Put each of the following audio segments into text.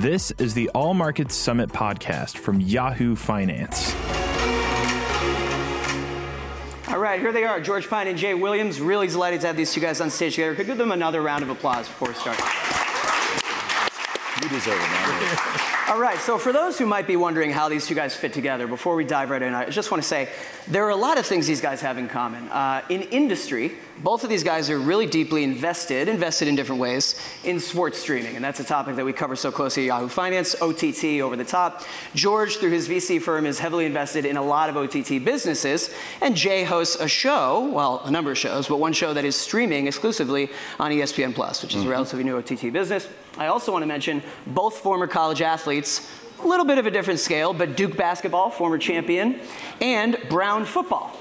This is the All Markets Summit podcast from Yahoo Finance. All right, here they are, George Pyne and Jay Williams. Really delighted to have these two guys on stage together. Could give them another round of applause before we start. You deserve it, man. All right, so for those who might be wondering how these two guys fit together, before we dive right in, I just want to say there are a lot of things these guys have in common. Uh, in industry, both of these guys are really deeply invested, invested in different ways, in sports streaming. And that's a topic that we cover so closely at Yahoo Finance, OTT over the top. George, through his VC firm, is heavily invested in a lot of OTT businesses. And Jay hosts a show, well, a number of shows, but one show that is streaming exclusively on ESPN Plus, which is mm-hmm. a relatively new OTT business. I also want to mention both former college athletes a little bit of a different scale, but Duke basketball, former champion, and Brown football.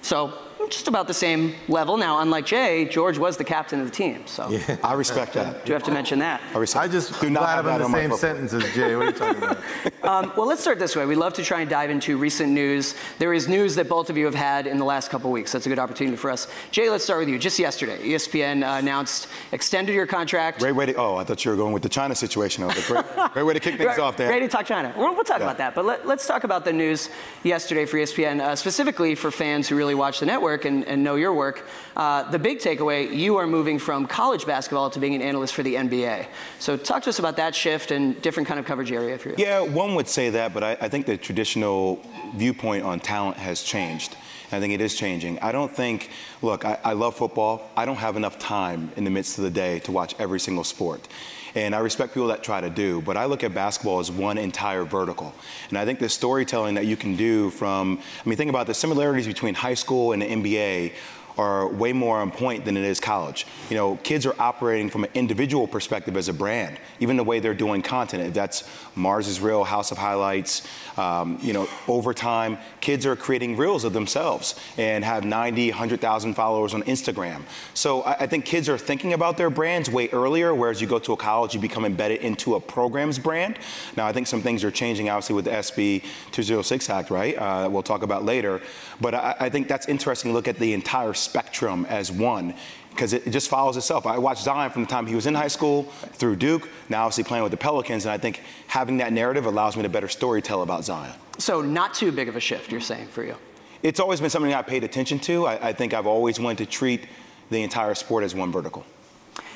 So just about the same level. Now, unlike Jay, George was the captain of the team. So yeah. I respect that. Do you have to mention that? I, respect. I just do not have the same sentence as Jay. What are you talking about? um, well, let's start this way. We love to try and dive into recent news. There is news that both of you have had in the last couple weeks. That's a good opportunity for us. Jay, let's start with you. Just yesterday, ESPN uh, announced extended your contract. Great way to. Oh, I thought you were going with the China situation. Great, great way to kick things right, off there. Great to talk China. We'll, we'll talk yeah. about that. But let, us talk about the news yesterday for ESPN, uh, specifically for fans who really watch the network and, and know your your work, uh, the big takeaway, you are moving from college basketball to being an analyst for the NBA. So talk to us about that shift and different kind of coverage area for you. Yeah, one would say that, but I, I think the traditional viewpoint on talent has changed. I think it is changing. I don't think, look, I, I, love football. I don't have enough time in the midst of the day to watch every single sport. And I respect people that try to do, but I look at basketball as one entire vertical. And I think the storytelling that you can do from, I mean, think about the similarities between high school and the NBA are way more on point than it is college. You know, kids are operating from an individual perspective as a brand, even the way they're doing content. If that's Mars is Real, House of Highlights, um, you know, over time, kids are creating reels of themselves and have 90, 100,000 followers on Instagram. So I, I think kids are thinking about their brands way earlier, whereas you go to a college, you become embedded into a program's brand. Now, I think some things are changing, obviously, with the SB 206 Act, right? Uh, we'll talk about later. But I, I think that's interesting to look at the entire spectrum as one because it, just follows itself. I watched Zion from the time he was in high school through Duke, now obviously playing with the Pelicans, and I think having that narrative allows me to better story tell about Zion. So not too big of a shift, you're saying, for you? It's always been something I paid attention to. I, I think I've always wanted to treat the entire sport as one vertical.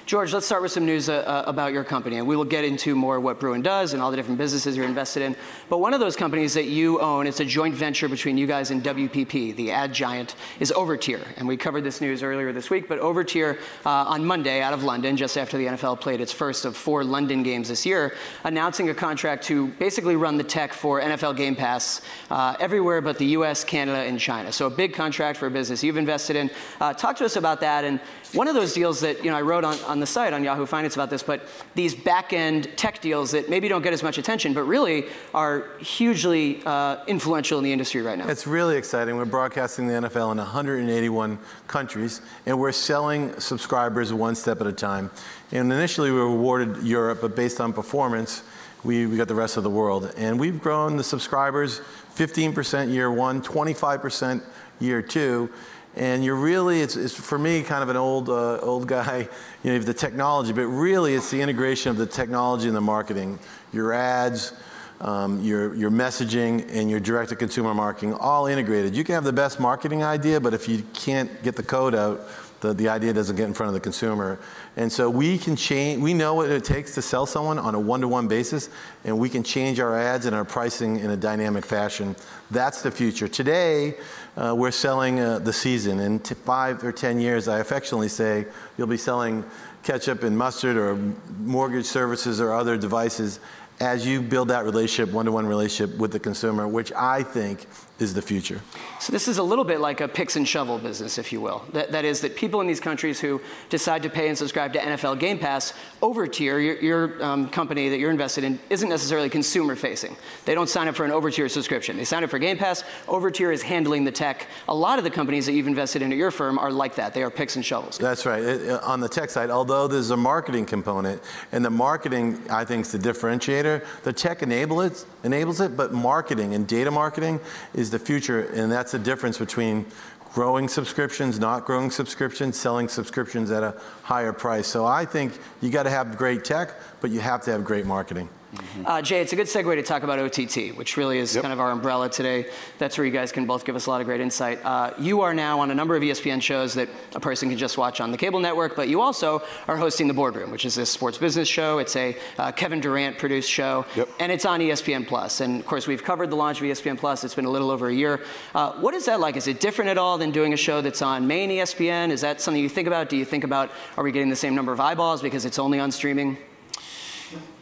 George, let's start with some news uh, uh, about your company, and we will get into more what Bruin does and all the different businesses you're invested in. But one of those companies that you own, it's a joint venture between you guys and WPP, the ad giant, is Overtier. And we covered this news earlier this week, but Overtier uh, on Monday out of London, just after the NFL played its first of four London games this year, announcing a contract to basically run the tech for NFL Game Pass uh, everywhere but the US, Canada, and China. So a big contract for a business you've invested in. Uh, talk to us about that. And one of those deals that you know I wrote on, on the site on Yahoo Finance about this, but these back-end tech deals that maybe don't get as much attention, but really are hugely uh, influential in the industry right now. It's really exciting. We're broadcasting the NFL in 181 countries, and we're selling subscribers one step at a time. And initially, we were awarded Europe, but based on performance, we, we got the rest of the world. And we've grown the subscribers 15% year one, 25% year two and you're really it's, it's, for me kind of an old uh, old guy you know the technology but really it's the integration of the technology and the marketing. Your ads um, your, your messaging and your direct to consumer marketing all integrated. You can have the best marketing idea but if you can't get the code out the, the idea doesn't get in front of the consumer. And so we can change, we know what it takes to sell someone on a one to one basis, and we can change our ads and our pricing in a dynamic fashion. That's the future. Today, uh, we're selling uh, the season. In t- five or 10 years, I affectionately say you'll be selling ketchup and mustard or mortgage services or other devices as you build that relationship, one to one relationship with the consumer, which I think is the future. So this is a little bit like a picks and shovel business, if you will. That, that is that people in these countries who decide to pay and subscribe to NFL Game Pass, Overtier, your, your um, company that you're invested in, isn't necessarily consumer facing. They don't sign up for an Overtier subscription. They sign up for Game Pass. Overtier is handling the tech. A lot of the companies that you've invested in at your firm are like that. They are picks and shovels. That's right. It, on the tech side, although there's a marketing component, and the marketing I think is the differentiator. The tech enables it, enables it, but marketing and data marketing is is the future, and that's the difference between growing subscriptions, not growing subscriptions, selling subscriptions at a higher price. So I think you got to have great tech, but you have to have great marketing. Mm-hmm. Uh, Jay, it's a good segue to talk about OTT, which really is yep. kind of our umbrella today. That's where you guys can both give us a lot of great insight. Uh, you are now on a number of ESPN shows that a person can just watch on the cable network, but you also are hosting The Boardroom, which is a sports business show. It's a uh, Kevin Durant produced show, yep. and it's on ESPN Plus. And of course, we've covered the launch of ESPN Plus. It's been a little over a year. Uh, what is that like? Is it different at all than doing a show that's on main ESPN? Is that something you think about? Do you think about are we getting the same number of eyeballs because it's only on streaming?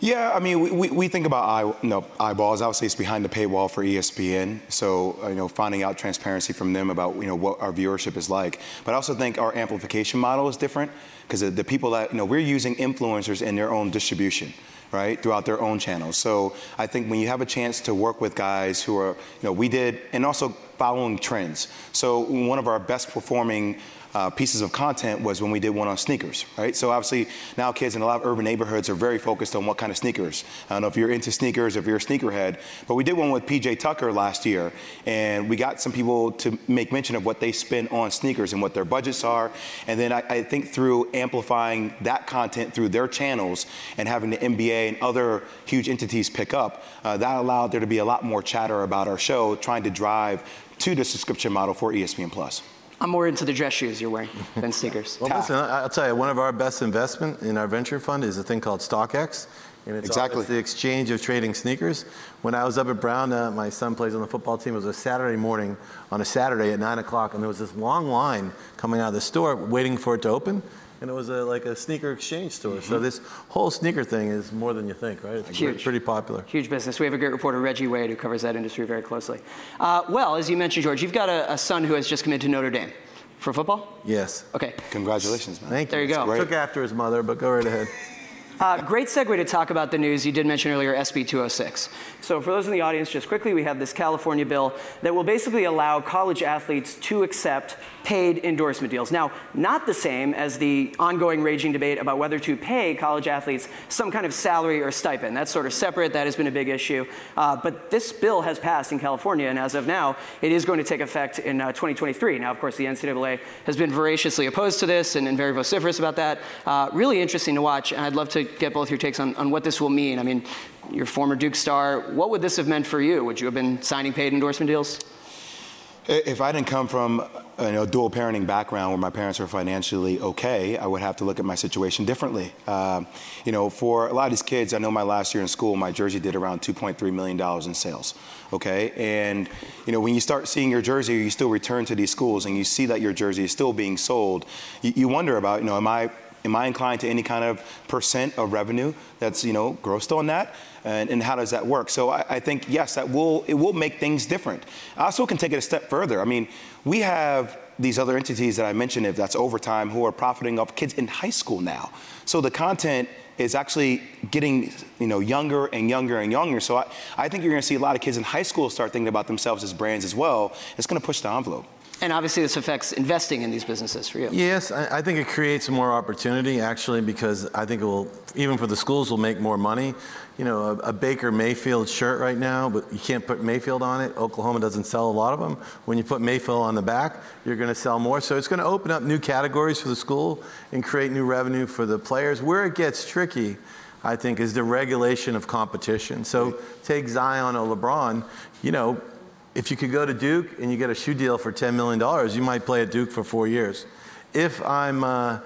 Yeah, I mean, we, we, think about eye, eyeballs. Obviously, it's behind the paywall for ESPN. So, uh, you know, finding out transparency from them about, you know, what our viewership is like. But I also think our amplification model is different because the, the people that, you know, we're using influencers in their own distribution right, throughout their own channels. So I think when you have a chance to work with guys who are, you know, we did, and also following trends. So one of our best performing uh, pieces of content was when we did one on sneakers, right? So obviously now kids in a lot of urban neighborhoods are very focused on what kind of sneakers. I don't know if you're into sneakers, or if you're a sneakerhead, but we did one with PJ Tucker last year, and we got some people to make mention of what they spend on sneakers and what their budgets are. And then I, I think through amplifying that content through their channels and having the NBA and other huge entities pick up, uh, that allowed there to be a lot more chatter about our show, trying to drive to the subscription model for ESPN Plus. I'm more into the dress shoes you're wearing than sneakers. well, listen, I'll tell you, one of our best investment in our venture fund is a thing called StockX. And it's, exactly. All, it's the exchange of trading sneakers. When I was up at Brown, uh, my son plays on the football team. It was a Saturday morning on a Saturday at 9 o'clock, and there was this long line coming out of the store waiting for it to open and it was a, like a sneaker exchange store. Mm-hmm. So this whole sneaker thing is more than you think, right? It's Huge. pretty popular. Huge business. We have a great reporter, Reggie Wade, who covers that industry very closely. Uh, well, as you mentioned, George, you've got a, a son who has just committed to Notre Dame. For football? Yes. Okay. Congratulations, man. Thank you. There you go. Took after his mother, but go right ahead. Uh, great segue to talk about the news. You did mention earlier SB 206. So, for those in the audience, just quickly, we have this California bill that will basically allow college athletes to accept paid endorsement deals. Now, not the same as the ongoing raging debate about whether to pay college athletes some kind of salary or stipend. That's sort of separate. That has been a big issue. Uh, but this bill has passed in California, and as of now, it is going to take effect in uh, 2023. Now, of course, the NCAA has been voraciously opposed to this and, and very vociferous about that. Uh, really interesting to watch, and I'd love to get both your takes on, on what this will mean. I mean, your former Duke star, what would this have meant for you? Would you have been signing paid endorsement deals? If I didn't come from you know, dual parenting background where my parents were financially okay, I would have to look at my situation differently. Uh, you know, for a lot of these kids, I know my last year in school, my jersey did around $2.3 million in sales. Okay, and you know, when you start seeing your jersey, you still return to these schools and you see that your jersey is still being sold, you, you wonder about, you know, am I am I inclined to any kind of percent of revenue that's you know grossed on that? And, and how does that work? So I, I, think yes, that will it will make things different. I also can take it a step further. I mean, we have these other entities that I mentioned, if that's overtime, who are profiting off kids in high school now. So the content is actually getting you know younger and younger and younger. So I, I think you're going to see a lot of kids in high school start thinking about themselves as brands as well. It's going to push the envelope. And obviously, this affects investing in these businesses for you. Yes, I, I, think it creates more opportunity actually because I think it will, even for the schools, will make more money. You know, a, a, Baker Mayfield shirt right now, but you can't put Mayfield on it. Oklahoma doesn't sell a lot of them. When you put Mayfield on the back, you're going to sell more. So it's going to open up new categories for the school and create new revenue for the players. Where it gets tricky, I think, is the regulation of competition. So take Zion or LeBron. You know, if you could go to Duke and you get a shoe deal for $10 million, you might play at Duke for four years. If I'm a,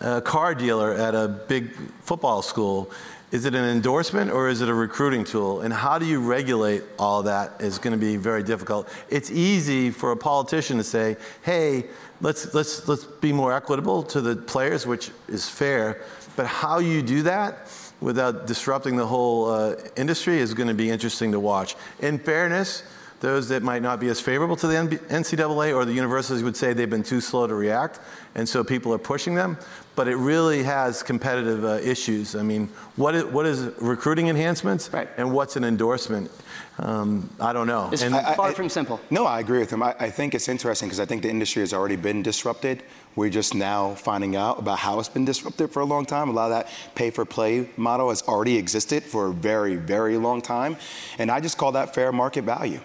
a car dealer at a big football school, is it an endorsement or is it a recruiting tool? And how do you regulate all that is going to be very difficult. It's easy for a politician to say, hey, let's, let's, let's be more equitable to the players, which is fair. But how you do that without disrupting the whole uh, industry is going to be interesting to watch. In fairness, those that might not be as favorable to the NCAA or the universities would say they've been too slow to react, and so people are pushing them. But it really has competitive uh, issues. I mean, what is, what is recruiting enhancements right. and what's an endorsement? Um, I don't know. It's and far I, from simple. No, I agree with him. I, I think it's interesting because I think the industry has already been disrupted. We're just now finding out about how it's been disrupted for a long time. A lot of that pay for play model has already existed for a very, very long time. And I just call that fair market value.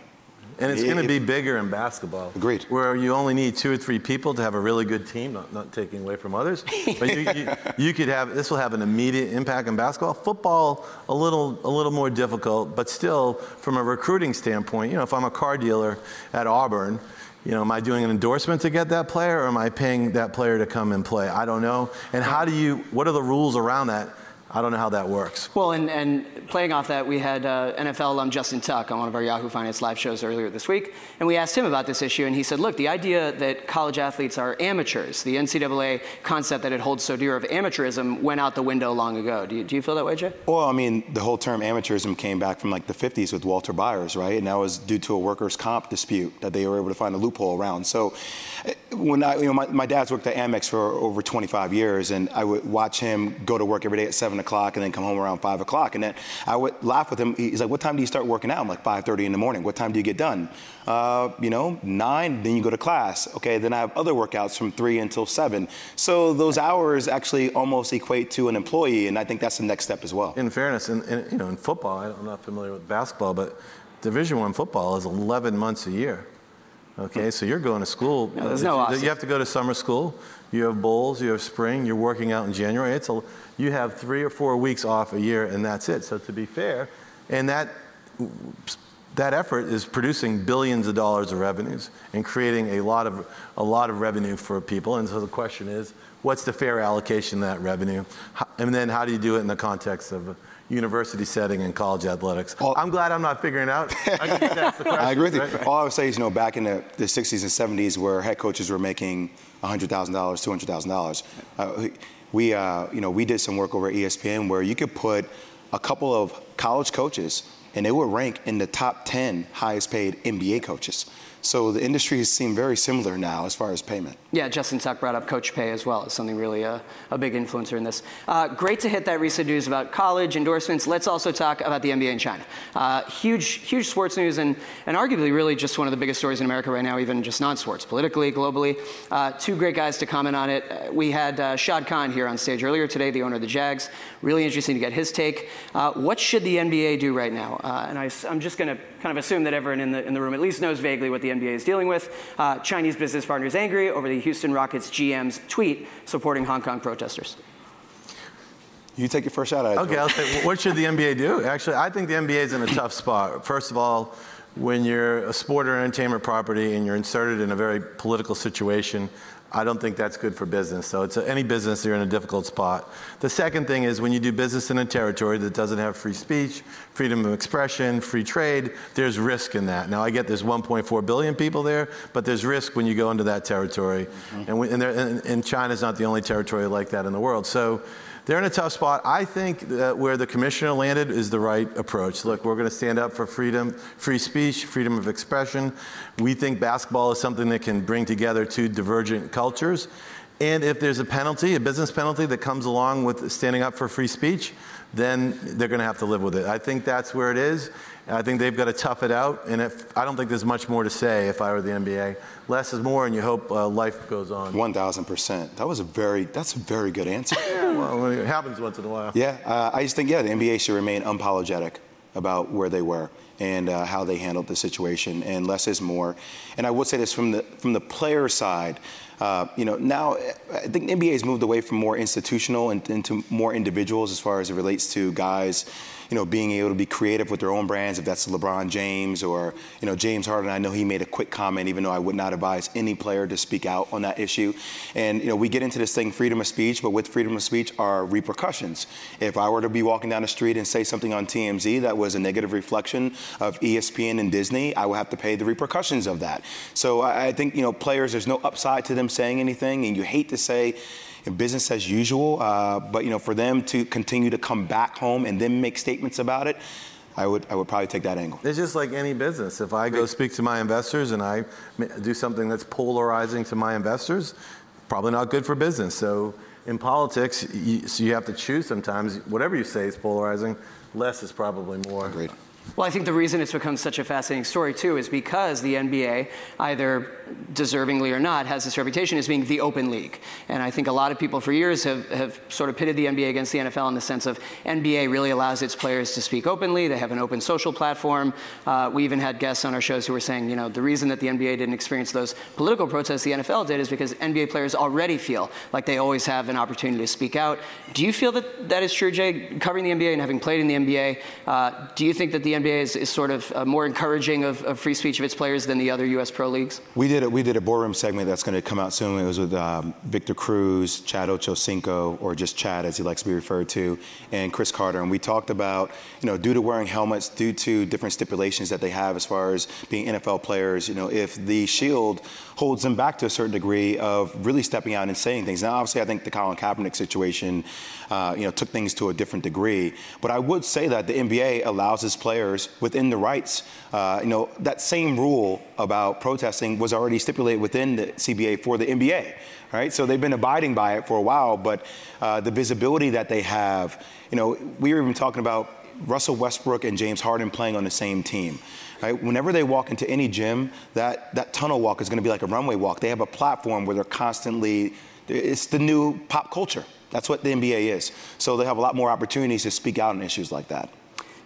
And it's going to be bigger in basketball. Agreed. Where you only need two or three people to have a really good team, not, not taking away from others. But you, you, you could have, this will have an immediate impact in basketball. Football, a little, a little more difficult, but still, from a recruiting standpoint, you know, if I'm a car dealer at Auburn, you know, am I doing an endorsement to get that player or am I paying that player to come and play? I don't know. And how do you, what are the rules around that? I don't know how that works. Well, and, and playing off that, we had uh, NFL alum Justin Tuck on one of our Yahoo Finance live shows earlier this week, and we asked him about this issue, and he said, look, the idea that college athletes are amateurs, the NCAA concept that it holds so dear of amateurism, went out the window long ago. Do you, do you feel that way, Jay? Well, I mean, the whole term amateurism came back from like the 50s with Walter Byers, right? And that was due to a workers' comp dispute that they were able to find a loophole around. So, when I, you know, my, my dad's worked at Amex for over 25 years, and I would watch him go to work every day at 7 o'clock and then come home around 5 o'clock. And then I would laugh with him. He's like, What time do you start working out? I'm like, 5:30 in the morning. What time do you get done? Uh, you know, 9, then you go to class. Okay, then I have other workouts from 3 until 7. So, those hours actually almost equate to an employee, and I think that's the next step as well. In fairness, in, in, you know, in football, I'm not familiar with basketball, but Division One football is 11 months a year. Okay, so you're going to school. Yeah, there's no off you have to go to summer school. You have bowls. You have spring. You're working out in January. It's a, you have three or four weeks off a year, and that's it. So to be fair, and that that effort is producing billions of dollars of revenues and creating a lot of a lot of revenue for people. And so the question is, what's the fair allocation of that revenue? And then how do you do it in the context of university setting and college athletics? All- I'm glad I'm not figuring out. I can the question. I agree with you. right? All I would say is, you know, back in the, the 60s and 70s, where head coaches were making $100,000, $200,000, uh, we, uh, you know, we did some work over at ESPN where you could put a couple of college coaches and they would rank in the top 10 highest paid NBA coaches. So the industry has seemed very similar now as far as payment. Yeah, Justin Tuck brought up coach pay as well as something really uh, a big influencer in this. Uh, great to hit that recent news about college endorsements. Let's also talk about the NBA in China. Uh, huge, huge sports news and, and arguably really just one of the biggest stories in America right now, even just non-sports, politically, globally. Uh, two great guys to comment on it. Uh, we had uh, Shad Khan here on stage earlier today, the owner of the Jags. Really interesting to get his take. Uh, what should the NBA do right now? Uh, and I, am just going to kind of assume that everyone in the, in the room at least knows vaguely what the NBA is dealing with. Uh, Chinese business partners angry over the Houston Rockets GM's tweet supporting Hong Kong protesters. You take your first shot at it. Okay, I'll say, what should the NBA do? Actually, I think the NBA is in a tough spot. First of all, when you're a sport or entertainment property and you're inserted in a very political situation, I don't think that's good for business. So it's a, any business, you're in a difficult spot. The second thing is when you do business in a territory that doesn't have free speech, freedom of expression, free trade, there's risk in that. Now I get there's 1.4 billion people there, but there's risk when you go into that territory. Mm-hmm. And, we, and, there, and, and China's not the only territory like that in the world. So they're in a tough spot. I think that where the commissioner landed is the right approach. Look, we're going to stand up for freedom, free speech, freedom of expression. We think basketball is something that can bring together two divergent cultures. And if there's a penalty, a business penalty that comes along with standing up for free speech, then they're going to have to live with it. I think that's where it is. I think they've got to tough it out. And if, I don't think there's much more to say if I were the NBA. Less is more, and you hope uh, life goes on. 1,000%. That was a very, that's a very good answer. Well, it happens once in a while. Yeah, uh, I just think, yeah, the NBA should remain unapologetic about where they were and uh, how they handled the situation, and less is more. And I would say this from the from the player side. Uh, you know, now I think the NBA has moved away from more institutional and into more individuals as far as it relates to guys, you know, being able to be creative with their own brands. If that's LeBron James or you know James Harden, I know he made a quick comment, even though I would not advise any player to speak out on that issue. And you know, we get into this thing, freedom of speech, but with freedom of speech are repercussions. If I were to be walking down the street and say something on TMZ that was a negative reflection of ESPN and Disney, I would have to pay the repercussions of that. So I, I think you know, players, there's no upside to them saying anything, and you hate to say business as usual, uh, but you know, for them to continue to come back home and then make statements about it, I would I would probably take that angle. It's just like any business. If I go speak to my investors and I do something that's polarizing to my investors, probably not good for business. So in politics, you, so you have to choose sometimes. Whatever you say is polarizing. Less is probably more. Agreed. Well, I think the reason it's become such a fascinating story, too, is because the NBA, either deservingly or not, has this reputation as being the open league. And I think a lot of people for years have, have sort of pitted the NBA against the NFL in the sense of NBA really allows its players to speak openly. They have an open social platform. Uh, we even had guests on our shows who were saying, you know, the reason that the NBA didn't experience those political protests the NFL did is because NBA players already feel like they always have an opportunity to speak out. Do you feel that that is true, Jay? Covering the NBA and having played in the NBA, uh, do you think that the NBA is, is sort of uh, more encouraging of, of, free speech of its players than the other U.S. pro leagues? We did a, we did a boardroom segment that's going to come out soon. It was with um, Victor Cruz, Chad Ochocinco, or just Chad as he likes to be referred to, and Cris Carter. And we talked about, you know, due to wearing helmets, due to different stipulations that they have as far as being NFL players, you know, if the shield holds them back to a certain degree of really stepping out and saying things. Now, obviously, I think the Colin Kaepernick situation, uh, you know, took things to a different degree. But I would say that the NBA allows its players within the rights. Uh, you know, that same rule about protesting was already stipulated within the CBA for the NBA. Right, so they've been abiding by it for a while, but uh, the visibility that they have, you know, we were even talking about Russell Westbrook and James Harden playing on the same team. Right? Whenever they walk into any gym, that, that tunnel walk is going to be like a runway walk. They have a platform where they're constantly, it's the new pop culture. That's what the NBA is. So they have a lot more opportunities to speak out on issues like that.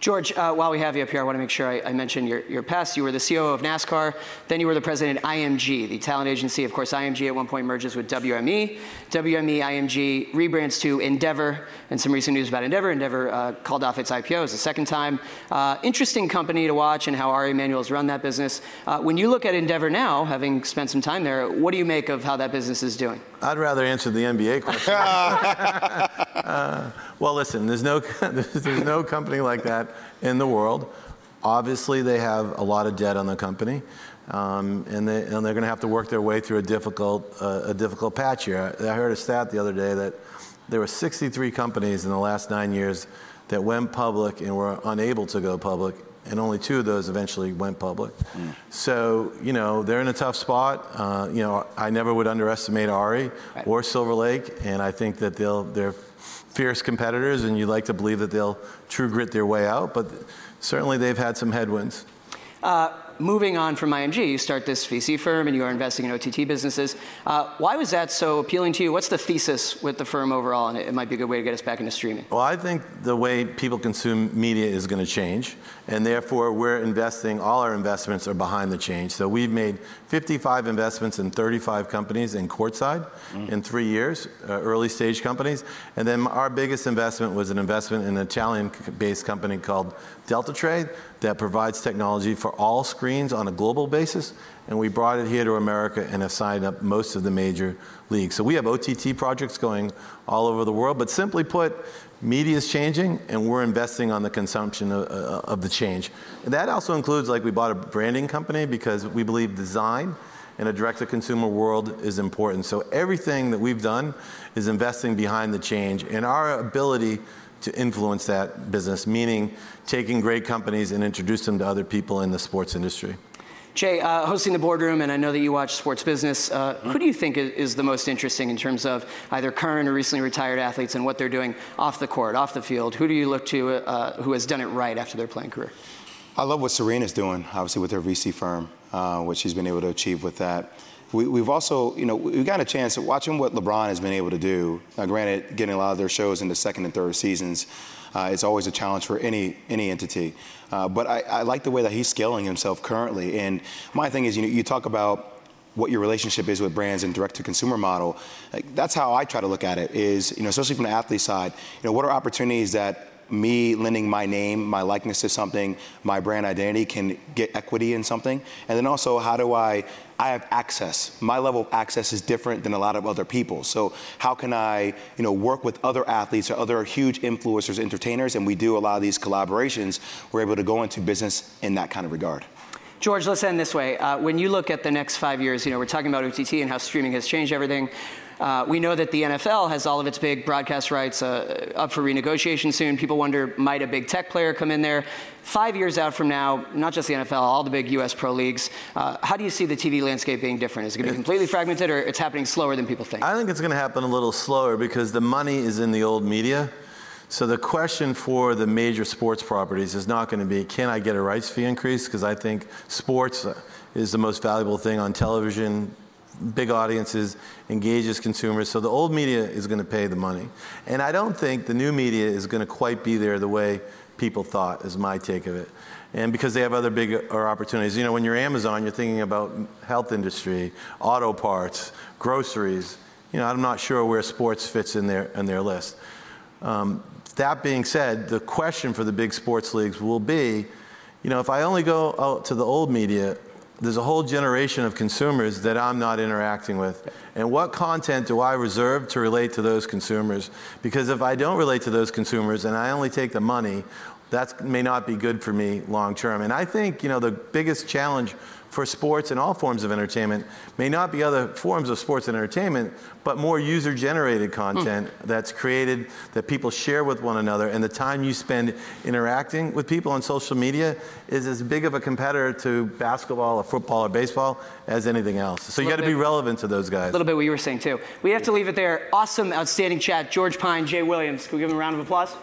George, uh, while we have you up here, I want to make sure I, I mention your, your past. You were the CEO of NASCAR, then you were the president of IMG, the talent agency. Of course, IMG at one point merges with WME. WME, IMG rebrands to Endeavor, and some recent news about Endeavor. Endeavor uh, called off its IPO as the second time. Uh, interesting company to watch and how Ari Emanuel's run that business. Uh, when you look at Endeavor now, having spent some time there, what do you make of how that business is doing? I'd rather answer the NBA question. uh, well, listen, there's no, there's no company like that in the world. Obviously, they have a lot of debt on the company, um, and, they, and they're going to have to work their way through a difficult, uh, a difficult patch here. I heard a stat the other day that there were 63 companies in the last nine years that went public and were unable to go public, and only two of those eventually went public. Mm. So, you know, they're in a tough spot. Uh, you know, I never would underestimate Ari right. or Silver Lake, and I think that they'll, they're fierce competitors, and you'd like to believe that they'll true grit their way out, but certainly they've had some headwinds. Uh, moving on from IMG, you start this VC firm and you are investing in OTT businesses. Uh, why was that so appealing to you? What's the thesis with the firm overall? And it, it, might be a good way to get us back into streaming. Well, I think the way people consume media is going to change, and therefore we're investing, all our investments are behind the change. So we've made 55 investments in 35 companies in courtside mm. in three years, uh, early stage companies. And then our biggest investment was an investment in an Italian based company called Deltatre that provides technology for all screens on a global basis. And we brought it here to America and have signed up most of the major leagues. So we have OTT projects going all over the world. But simply put, media is changing and we're investing on the consumption of, uh, of the change. And that also includes, like, we bought a branding company because we believe design in a direct to consumer world is important. So everything that we've done is investing behind the change and our ability to influence that business, meaning taking great companies and introduce them to other people in the sports industry. Jay, uh, hosting the boardroom, and I know that you watch sports business. Uh, who do you think is, is, the most interesting in terms of either current or recently retired athletes and what they're doing off the court, off the field? Who do you look to uh, who has done it right after their playing career? I love what Serena's doing, obviously, with her VC firm, uh, what she's been able to achieve with that. We, have also, you know, we've got a chance of watching what LeBron has been able to do. Now, granted, getting a lot of their shows into second and third seasons uh, is always a challenge for any any entity. Uh, but I, I, like the way that he's scaling himself currently. And my thing is, you know, you talk about what your relationship is with brands and direct to consumer model. Like, that's how I try to look at it. Is you know, especially from the athlete side, you know, what are opportunities that me lending my name, my likeness to something, my brand identity can get equity in something? And then also, how do I I have access. My level of access is different than a lot of other people. So how can I, you know, work with other athletes or other huge influencers, entertainers, and we do a lot of these collaborations. We're able to go into business in that kind of regard. George, let's end this way. Uh, when you look at the next five years, you know, we're talking about OTT and how streaming has changed everything. Uh, we know that the NFL has all of its big broadcast rights uh, up for renegotiation soon. People wonder, might a big tech player come in there? Five years out from now, not just the NFL, all the big U.S. pro leagues, uh, how do you see the TV landscape being different? Is it going to be completely fragmented or it's happening slower than people think? I think it's going to happen a little slower because the money is in the old media. So the question for the major sports properties is not going to be, can I get a rights fee increase? Because I think sports is the most valuable thing on television, big audiences, engages consumers. So the old media is going to pay the money. And I don't think the new media is going to quite be there the way people thought, is my take of it. And because they have other bigger opportunities. You know, when you're Amazon, you're thinking about health industry, auto parts, groceries. You know, I'm not sure where sports fits in their, in their list. Um, that being said, the question for the big sports leagues will be, you know, if I only go out to the old media, there's a whole generation of consumers that I'm not interacting with. And what content do I reserve to relate to those consumers? Because if I don't relate to those consumers and I only take the money, that may not be good for me long term. And I think, you know, the biggest challenge for sports and all forms of entertainment may not be other forms of sports and entertainment, but more user generated content mm. that's created that people share with one another. And the time you spend interacting with people on social media is as big of a competitor to basketball or football or baseball as anything else. So you got to be relevant to those guys. A little bit what you were saying too. We have to leave it there. Awesome, outstanding chat. George Pyne, Jay Williams. Can we give them a round of applause?